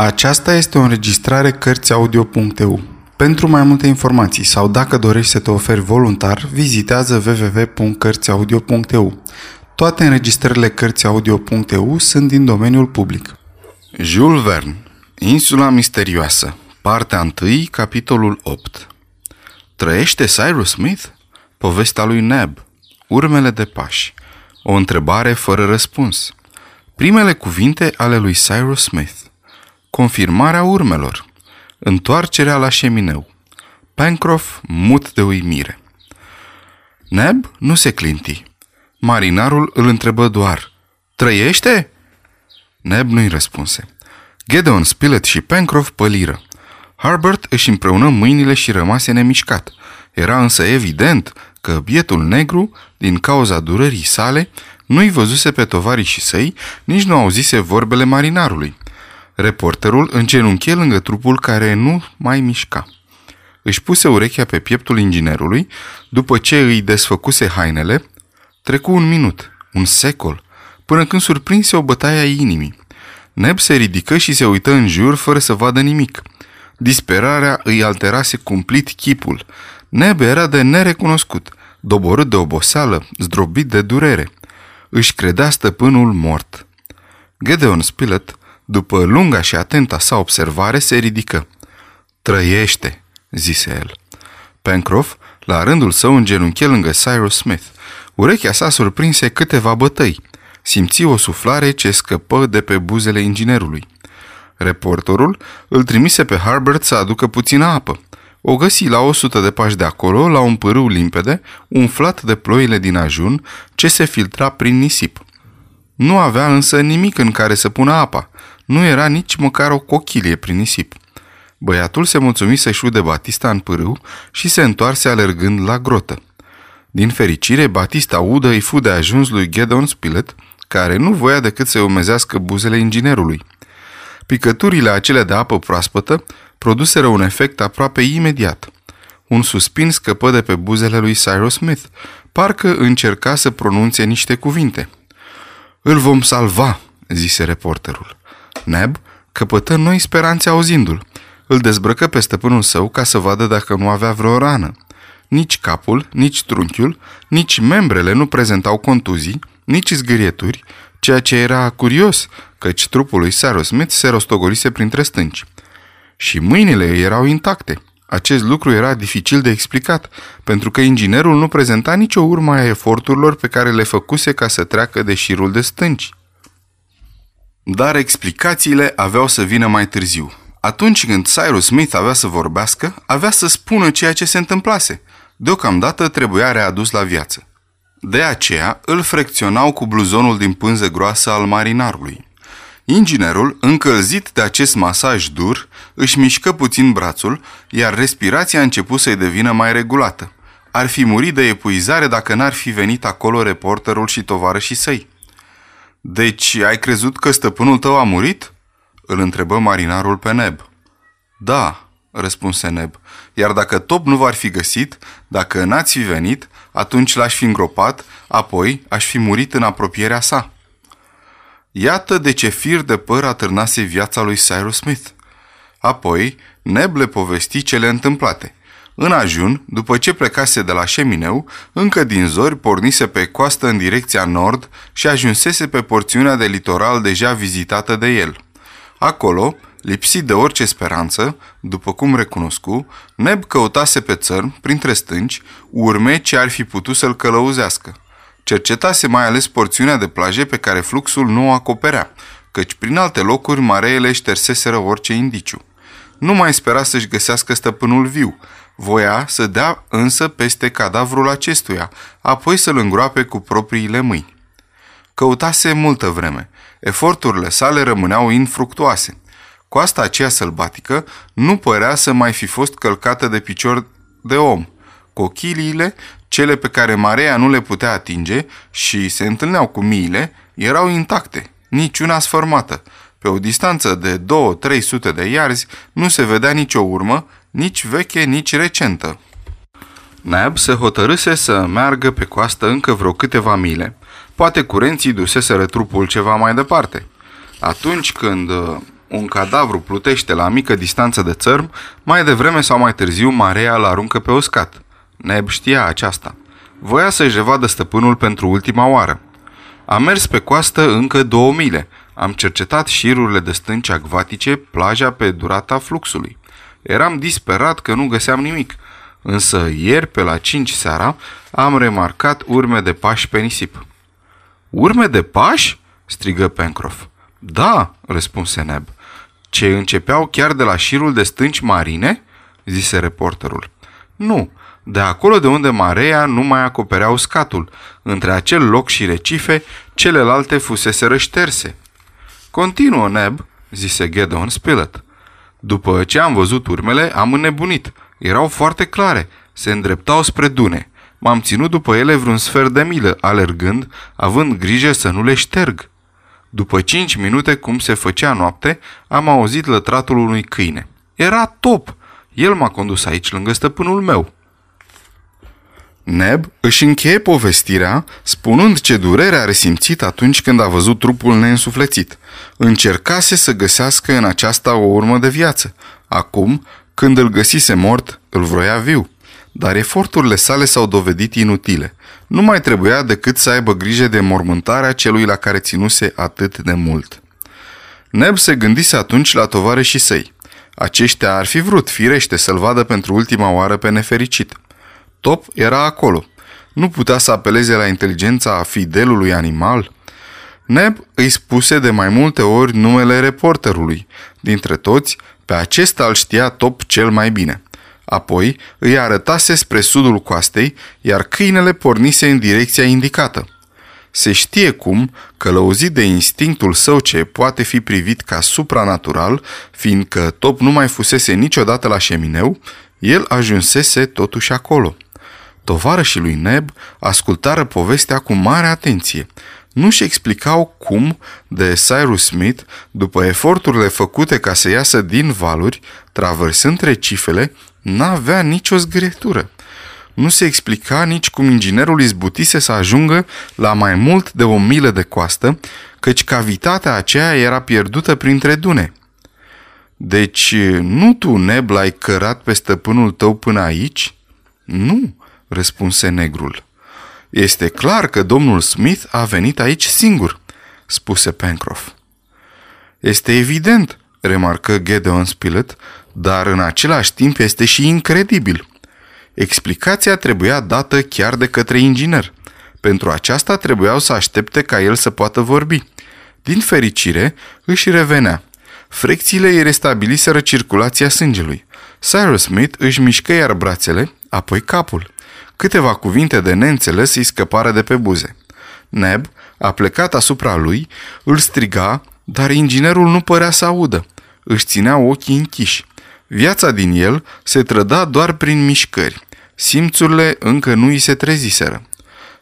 Aceasta este o înregistrare Cărțiaudio.eu. Pentru mai multe informații sau dacă dorești să te oferi voluntar, vizitează www.cărțiaudio.eu. Toate înregistrările Cărțiaudio.eu sunt din domeniul public. Jules Verne Insula misterioasă Partea 1, capitolul 8 Trăiește Cyrus Smith? Povestea lui Neb Urmele de pași O întrebare fără răspuns Primele cuvinte ale lui Cyrus Smith Confirmarea urmelor Întoarcerea la șemineu Pencroff mut de uimire Neb nu se clinti. Marinarul îl întrebă doar Trăiește? Neb nu-i răspunse. Gedeon, Spilett și Pencroff păliră. Harbert își împreună mâinile și rămase nemișcat. Era însă evident că bietul negru, din cauza durerii sale, nu-i văzuse pe și săi, nici nu auzise vorbele marinarului. Reporterul îngenunche lângă trupul care nu mai mișca. Își puse urechea pe pieptul inginerului, după ce îi desfăcuse hainele, trecu un minut, un secol, până când surprinse o bătaie a inimii. Neb se ridică și se uită în jur fără să vadă nimic. Disperarea îi alterase cumplit chipul. Neb era de nerecunoscut, doborât de oboseală, zdrobit de durere. Își credea stăpânul mort. Gedeon Spilett, după lunga și atenta sa observare, se ridică. Trăiește, zise el. Pencroff, la rândul său, îngenunche lângă Cyrus Smith. Urechea sa surprinse câteva bătăi. Simți o suflare ce scăpă de pe buzele inginerului. Reporterul îl trimise pe Harbert să aducă puțină apă. O găsi la 100 de pași de acolo, la un pârâu limpede, umflat de ploile din ajun, ce se filtra prin nisip. Nu avea însă nimic în care să pună apa. Nu era nici măcar o cochilie prin nisip. Băiatul se mulțumi să-și ude Batista în pârâu și se întoarse alergând la grotă. Din fericire, Batista udă îi fu de ajuns lui Gedon Spilett, care nu voia decât să umezească buzele inginerului. Picăturile acelea de apă proaspătă produseră un efect aproape imediat. Un suspin scăpă de pe buzele lui Cyrus Smith, parcă încerca să pronunțe niște cuvinte. Îl vom salva, zise reporterul. Neb căpătă noi speranțe auzindu-l. Îl dezbrăcă pe stăpânul său ca să vadă dacă nu avea vreo rană. Nici capul, nici trunchiul, nici membrele nu prezentau contuzii, nici zgârieturi, ceea ce era curios, căci trupul lui Cyrus Smith se rostogolise printre stânci. Și mâinile erau intacte. Acest lucru era dificil de explicat, pentru că inginerul nu prezenta nicio urmă a eforturilor pe care le făcuse ca să treacă de șirul de stânci. Dar explicațiile aveau să vină mai târziu. Atunci când Cyrus Smith avea să vorbească, avea să spună ceea ce se întâmplase. Deocamdată trebuia readus la viață. De aceea îl frecționau cu bluzonul din pânză groasă al marinarului. Inginerul, încălzit de acest masaj dur, își mișcă puțin brațul, iar respirația a început să-i devină mai regulată. Ar fi murit de epuizare dacă n-ar fi venit acolo reporterul și tovarășii săi. Deci ai crezut că stăpânul tău a murit?" îl întrebă marinarul pe Neb. Da," răspunse Neb, iar dacă top nu v-ar fi găsit, dacă n-ați fi venit, atunci l-aș fi îngropat, apoi aș fi murit în apropierea sa. Iată de ce fir de păr atârnase viața lui Cyrus Smith. Apoi, Neb le povesti cele întâmplate. În ajun, după ce plecase de la șemineu, încă din zori pornise pe coastă în direcția nord și ajunsese pe porțiunea de litoral deja vizitată de el. Acolo, Lipsit de orice speranță, după cum recunoscu, Neb căutase pe țărm, printre stânci, urme ce ar fi putut să-l călăuzească. Cercetase mai ales porțiunea de plaje pe care fluxul nu o acoperea, căci prin alte locuri mareele șterseseră orice indiciu. Nu mai spera să-și găsească stăpânul viu, voia să dea însă peste cadavrul acestuia, apoi să-l îngroape cu propriile mâini. Căutase multă vreme. Eforturile sale rămâneau infructuoase. Coasta aceea sălbatică nu părea să mai fi fost călcată de picior de om. Cochiliile, cele pe care marea nu le putea atinge și se întâlneau cu miile, erau intacte, niciuna sfărmată. Pe o distanță de 2-300 de iarzi nu se vedea nicio urmă, nici veche, nici recentă. Nab se hotărâse să meargă pe coastă încă vreo câteva mile. Poate curenții duseseră trupul ceva mai departe. Atunci când un cadavru plutește la mică distanță de țărm, mai devreme sau mai târziu marea îl aruncă pe uscat. Neb știa aceasta. Voia să-și revadă stăpânul pentru ultima oară. Am mers pe coastă încă două mile. Am cercetat șirurile de stânci acvatice, plaja pe durata fluxului. Eram disperat că nu găseam nimic, însă ieri, pe la 5 seara, am remarcat urme de pași pe nisip. Urme de pași?" strigă Pencroff. Da," răspunse Neb. Ce începeau chiar de la șirul de stânci marine?" zise reporterul. Nu, de acolo de unde marea nu mai acoperea uscatul. Între acel loc și recife, celelalte fusese rășterse. Continuă, Neb, zise Gedon Spilett. După ce am văzut urmele, am înnebunit. Erau foarte clare, se îndreptau spre dune. M-am ținut după ele vreun sfert de milă, alergând, având grijă să nu le șterg. După cinci minute, cum se făcea noapte, am auzit lătratul unui câine. Era top! El m-a condus aici, lângă stăpânul meu. Neb își încheie povestirea spunând ce durere a resimțit atunci când a văzut trupul neînsuflețit. Încercase să găsească în aceasta o urmă de viață. Acum, când îl găsise mort, îl vroia viu. Dar eforturile sale s-au dovedit inutile. Nu mai trebuia decât să aibă grijă de mormântarea celui la care ținuse atât de mult. Neb se gândise atunci la tovarășii săi. Aceștia ar fi vrut, firește, să-l vadă pentru ultima oară pe nefericit. Top era acolo. Nu putea să apeleze la inteligența fidelului animal? Neb îi spuse de mai multe ori numele reporterului. Dintre toți, pe acesta îl știa Top cel mai bine. Apoi îi arătase spre sudul coastei, iar câinele pornise în direcția indicată. Se știe cum, călăuzit de instinctul său ce poate fi privit ca supranatural, fiindcă Top nu mai fusese niciodată la șemineu, el ajunsese totuși acolo. Tovarășii lui Neb ascultară povestea cu mare atenție. Nu-și explicau cum, de Cyrus Smith, după eforturile făcute ca să iasă din valuri, traversând recifele, n-avea nicio zgârietură. Nu se explica nici cum inginerul izbutise să ajungă la mai mult de o milă de coastă, căci cavitatea aceea era pierdută printre dune. Deci nu tu, Neb, l-ai cărat pe stăpânul tău până aici? Nu, răspunse negrul. Este clar că domnul Smith a venit aici singur, spuse Pencroff. Este evident, remarcă Gedeon Spilett, dar în același timp este și incredibil. Explicația trebuia dată chiar de către inginer. Pentru aceasta trebuiau să aștepte ca el să poată vorbi. Din fericire, își revenea. Frecțiile îi restabiliseră circulația sângelui. Cyrus Smith își mișcă iar brațele, apoi capul. Câteva cuvinte de neînțeles îi scăpară de pe buze. Neb, a plecat asupra lui, îl striga, dar inginerul nu părea să audă. Își ținea ochii închiși. Viața din el se trăda doar prin mișcări. Simțurile încă nu îi se treziseră.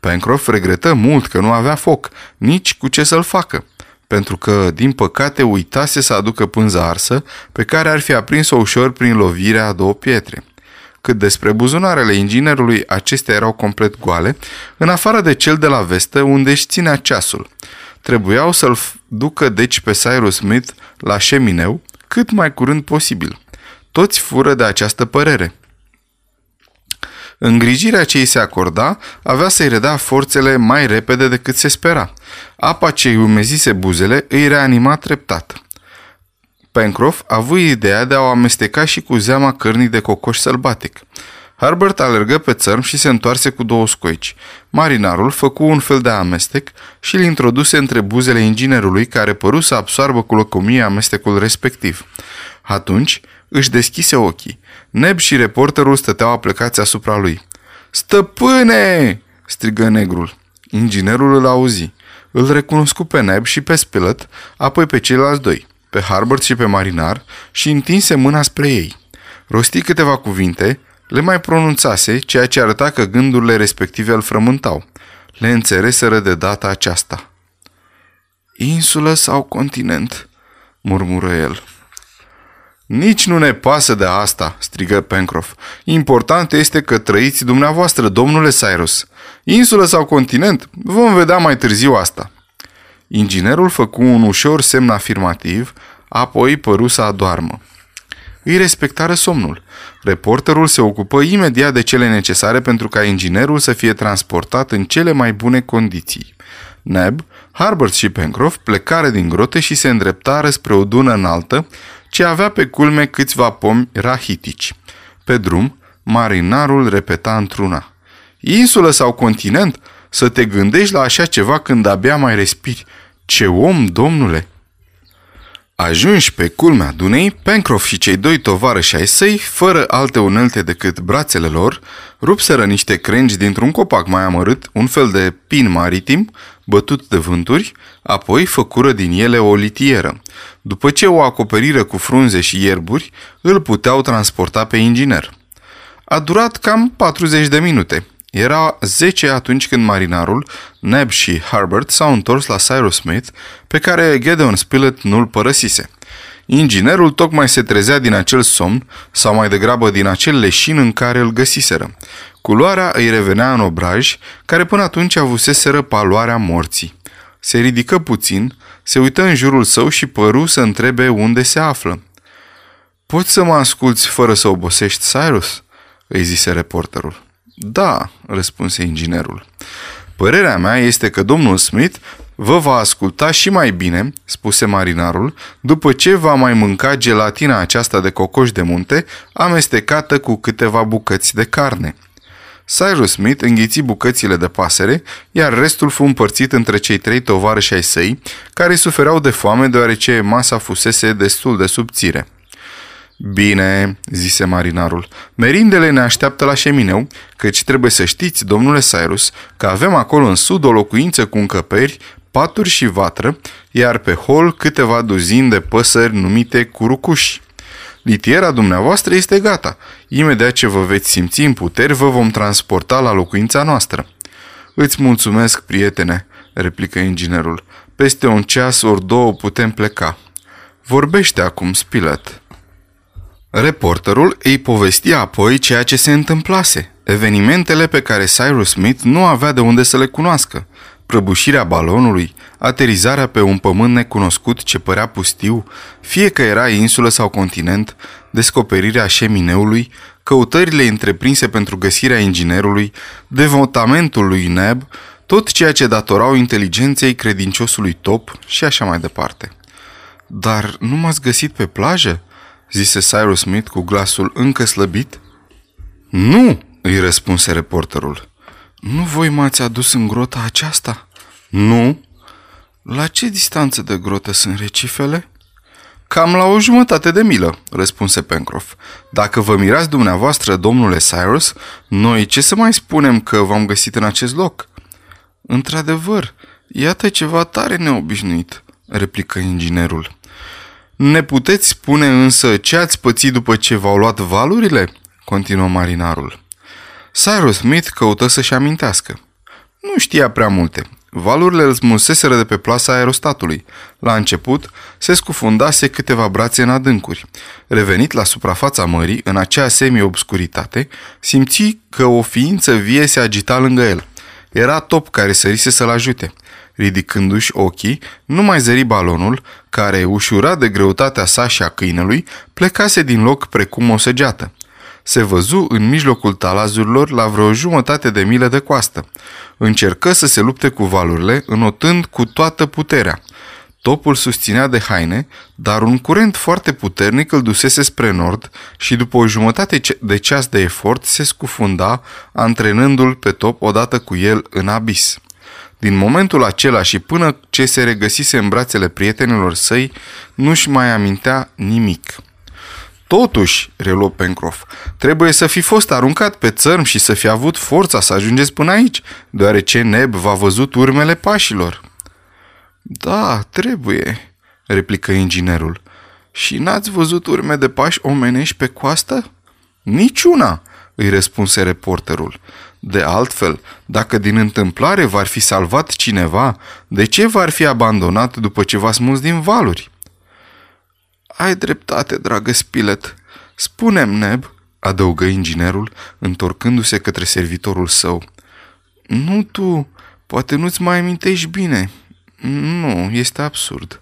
Pencroff regretă mult că nu avea foc, nici cu ce să-l facă, pentru că, din păcate, uitase să aducă pânza arsă, pe care ar fi aprins-o ușor prin lovirea a două pietre. Cât despre buzunarele inginerului, acestea erau complet goale, în afară de cel de la vestă, unde își ținea ceasul. Trebuiau să-l ducă deci pe Cyrus Smith la șemineu cât mai curând posibil. Toți fură de această părere. Îngrijirea ce îi se acorda avea să-i redea forțele mai repede decât se spera. Apa ce îi umezise buzele îi reanima treptat. Pencroff a avut ideea de a o amesteca și cu zeama cărnii de cocoș sălbatic. Herbert alergă pe țărm și se întoarse cu două scoici. Marinarul făcu un fel de amestec și îl introduse între buzele inginerului care păru să absoarbă cu locomie amestecul respectiv. Atunci își deschise ochii. Neb și reporterul stăteau aplecați asupra lui. Stăpâne!" strigă negrul. Inginerul îl auzi. Îl recunoscu pe Neb și pe Spilett, apoi pe ceilalți doi pe Harbert și pe marinar și întinse mâna spre ei. Rosti câteva cuvinte, le mai pronunțase, ceea ce arăta că gândurile respective îl frământau. Le înțereseră de data aceasta. Insulă sau continent? murmură el. Nici nu ne pasă de asta, strigă Pencroff. Important este că trăiți dumneavoastră, domnule Cyrus. Insulă sau continent? Vom vedea mai târziu asta. Inginerul făcu un ușor semn afirmativ, apoi păru să adoarmă. Îi respectară somnul. Reporterul se ocupă imediat de cele necesare pentru ca inginerul să fie transportat în cele mai bune condiții. Neb, Harbert și Pencroff plecară din grote și se îndreptară spre o dună înaltă, ce avea pe culme câțiva pomi rahitici. Pe drum, marinarul repeta într-una. Insulă sau continent? Să te gândești la așa ceva când abia mai respiri. Ce om, domnule! Ajunși pe culmea Dunei, Pencroff și cei doi tovarăși ai săi, fără alte unelte decât brațele lor, rupseră niște crengi dintr-un copac mai amărât, un fel de pin maritim, bătut de vânturi, apoi făcură din ele o litieră. După ce o acoperiră cu frunze și ierburi, îl puteau transporta pe inginer. A durat cam 40 de minute. Era 10 atunci când marinarul, Neb și Harbert s-au întors la Cyrus Smith, pe care Gedeon Spilett nu-l părăsise. Inginerul tocmai se trezea din acel somn, sau mai degrabă din acel leșin în care îl găsiseră. Culoarea îi revenea în obraj, care până atunci avuseseră paloarea morții. Se ridică puțin, se uită în jurul său și păru să întrebe unde se află. Poți să mă asculți fără să obosești, Cyrus?" îi zise reporterul. Da, răspunse inginerul. Părerea mea este că domnul Smith vă va asculta și mai bine, spuse marinarul, după ce va mai mânca gelatina aceasta de cocoș de munte, amestecată cu câteva bucăți de carne. Cyrus Smith înghiți bucățile de pasăre, iar restul fu împărțit între cei trei tovarăși ai săi, care sufereau de foame deoarece masa fusese destul de subțire. Bine, zise marinarul, merindele ne așteaptă la șemineu, căci trebuie să știți, domnule Cyrus, că avem acolo în sud o locuință cu încăperi, paturi și vatră, iar pe hol câteva duzini de păsări numite curucuși. Litiera dumneavoastră este gata. Imediat ce vă veți simți în puteri, vă vom transporta la locuința noastră. Îți mulțumesc, prietene, replică inginerul. Peste un ceas ori două putem pleca. Vorbește acum, Spilett. Reporterul îi povestia apoi ceea ce se întâmplase, evenimentele pe care Cyrus Smith nu avea de unde să le cunoască, prăbușirea balonului, aterizarea pe un pământ necunoscut ce părea pustiu, fie că era insulă sau continent, descoperirea șemineului, căutările întreprinse pentru găsirea inginerului, devotamentul lui Neb, tot ceea ce datorau inteligenței credinciosului Top și așa mai departe. Dar nu m-ați găsit pe plajă?" Zise Cyrus Smith cu glasul încă slăbit. Nu, îi răspunse reporterul. Nu voi m-ați adus în grota aceasta? Nu. La ce distanță de grotă sunt recifele? Cam la o jumătate de milă, răspunse Pencroff. Dacă vă mirați dumneavoastră, domnule Cyrus, noi ce să mai spunem că v-am găsit în acest loc? Într-adevăr, iată ceva tare neobișnuit, replică inginerul. Ne puteți spune însă ce ați pățit după ce v-au luat valurile? Continuă marinarul. Cyrus Smith căută să-și amintească. Nu știa prea multe. Valurile îl smulseseră de pe plasa aerostatului. La început, se scufundase câteva brațe în adâncuri. Revenit la suprafața mării, în acea semi-obscuritate, simți că o ființă vie se agita lângă el. Era Top care sărise să-l ajute. Ridicându-și ochii, nu mai zări balonul, care, ușurat de greutatea sa și a câinelui, plecase din loc precum o săgeată. Se văzu în mijlocul talazurilor la vreo jumătate de milă de coastă. Încercă să se lupte cu valurile, înotând cu toată puterea. Topul susținea de haine, dar un curent foarte puternic îl dusese spre nord și după o jumătate de ceas de efort se scufunda, antrenându-l pe top odată cu el în abis. Din momentul acela și până ce se regăsise în brațele prietenilor săi, nu-și mai amintea nimic. Totuși, reluă Pencroff, trebuie să fi fost aruncat pe țărm și să fi avut forța să ajungeți până aici, deoarece Neb v-a văzut urmele pașilor. Da, trebuie, replică inginerul. Și n-ați văzut urme de pași omenești pe coastă? Niciuna, îi răspunse reporterul. De altfel, dacă din întâmplare v-ar fi salvat cineva, de ce v-ar fi abandonat după ce v-a smuls din valuri? Ai dreptate, dragă Spilet. Spunem, Neb, adăugă inginerul, întorcându-se către servitorul său. Nu tu, poate nu-ți mai amintești bine. Nu, este absurd.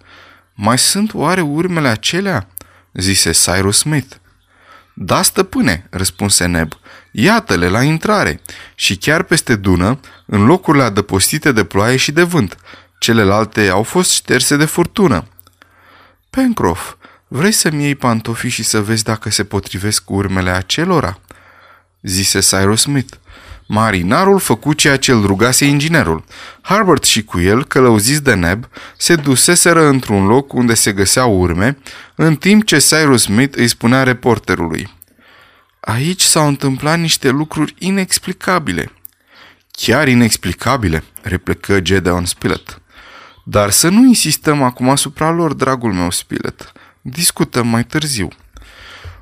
Mai sunt oare urmele acelea?" zise Cyrus Smith. Da, stăpâne, răspunse Neb. Iată-le la intrare și chiar peste dună, în locurile adăpostite de ploaie și de vânt. Celelalte au fost șterse de furtună. Pencroff, vrei să-mi iei pantofii și să vezi dacă se potrivesc cu urmele acelora? zise Cyrus Smith. Marinarul făcu ceea ce îl rugase inginerul. Harbert și cu el, călăuziți de neb, se duseseră într-un loc unde se găseau urme, în timp ce Cyrus Smith îi spunea reporterului. Aici s-au întâmplat niște lucruri inexplicabile. Chiar inexplicabile, replică Gedeon Spilett. Dar să nu insistăm acum asupra lor, dragul meu Spilett. Discutăm mai târziu.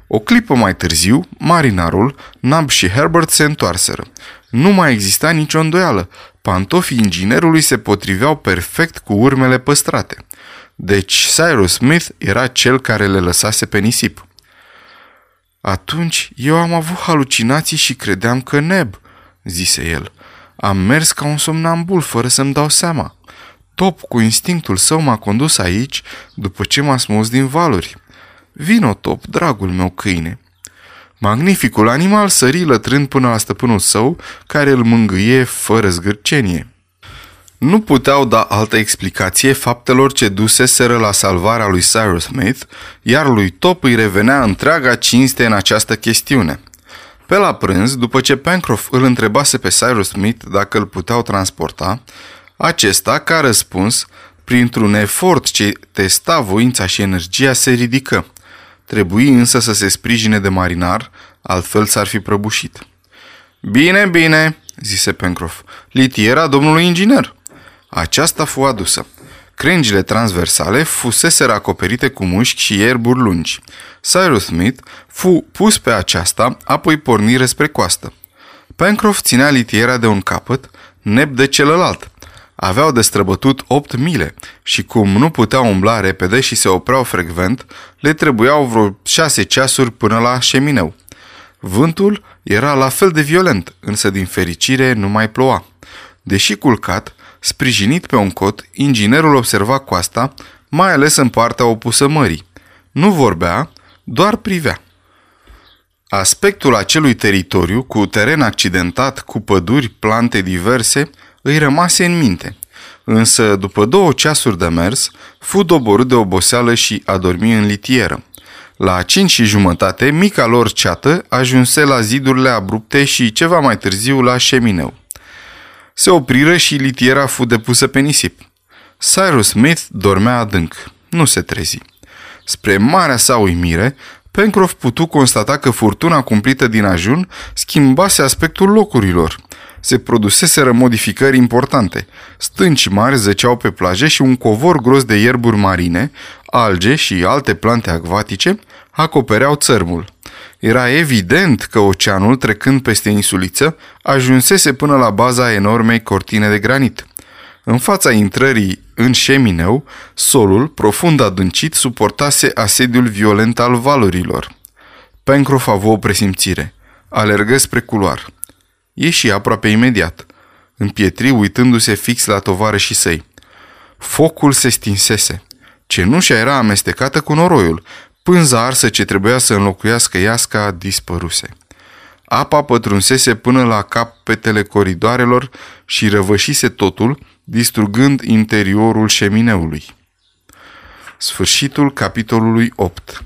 O clipă mai târziu, marinarul, Nab și Herbert se întoarseră. Nu mai exista nicio îndoială. Pantofii inginerului se potriveau perfect cu urmele păstrate. Deci Cyrus Smith era cel care le lăsase pe nisip. Atunci eu am avut halucinații și credeam că neb, zise el. Am mers ca un somnambul fără să-mi dau seama. Top cu instinctul său m-a condus aici după ce m-a smuls din valuri. Vino, Top, dragul meu câine. Magnificul animal sări lătrând până la stăpânul său, care îl mângâie fără zgârcenie. Nu puteau da altă explicație faptelor ce duseseră la salvarea lui Cyrus Smith, iar lui Top îi revenea întreaga cinste în această chestiune. Pe la prânz, după ce Pencroff îl întrebase pe Cyrus Smith dacă îl puteau transporta, acesta, ca răspuns, printr-un efort ce testa voința și energia, se ridică. Trebuie însă să se sprijine de marinar, altfel s-ar fi prăbușit. Bine, bine, zise Pencroff. Litiera domnului inginer. Aceasta fu adusă. Crengile transversale fuseseră acoperite cu mușchi și ierburi lungi. Cyrus Smith fu pus pe aceasta, apoi pornire spre coastă. Pencroff ținea litiera de un capăt, neb de celălalt. Aveau de străbătut 8 mile și cum nu puteau umbla repede și se opreau frecvent, le trebuiau vreo 6 ceasuri până la șemineu. Vântul era la fel de violent, însă din fericire nu mai ploua. Deși culcat, sprijinit pe un cot, inginerul observa coasta, mai ales în partea opusă mării. Nu vorbea, doar privea. Aspectul acelui teritoriu, cu teren accidentat, cu păduri, plante diverse, îi rămase în minte. Însă, după două ceasuri de mers, fu doborât de oboseală și a dormi în litieră. La cinci și jumătate, mica lor ceată ajunse la zidurile abrupte și ceva mai târziu la șemineu. Se opriră și litiera fu depusă pe nisip. Cyrus Smith dormea adânc. Nu se trezi. Spre marea sa uimire, Pencroff putu constata că furtuna cumplită din ajun schimbase aspectul locurilor. Se produseseră modificări importante. Stânci mari zăceau pe plaje și un covor gros de ierburi marine, alge și alte plante acvatice acopereau țărmul. Era evident că oceanul, trecând peste insuliță, ajunsese până la baza enormei cortine de granit. În fața intrării în șemineu, solul, profund adâncit, suportase asediul violent al valurilor. Pencroff avea o presimțire. Alergă spre culoar. Ieși aproape imediat. Împietri uitându-se fix la tovară și săi. Focul se stinsese. Cenușa era amestecată cu noroiul. Pânza arsă ce trebuia să înlocuiască iasca dispăruse. Apa pătrunsese până la capetele coridoarelor și răvășise totul, distrugând interiorul șemineului. Sfârșitul capitolului 8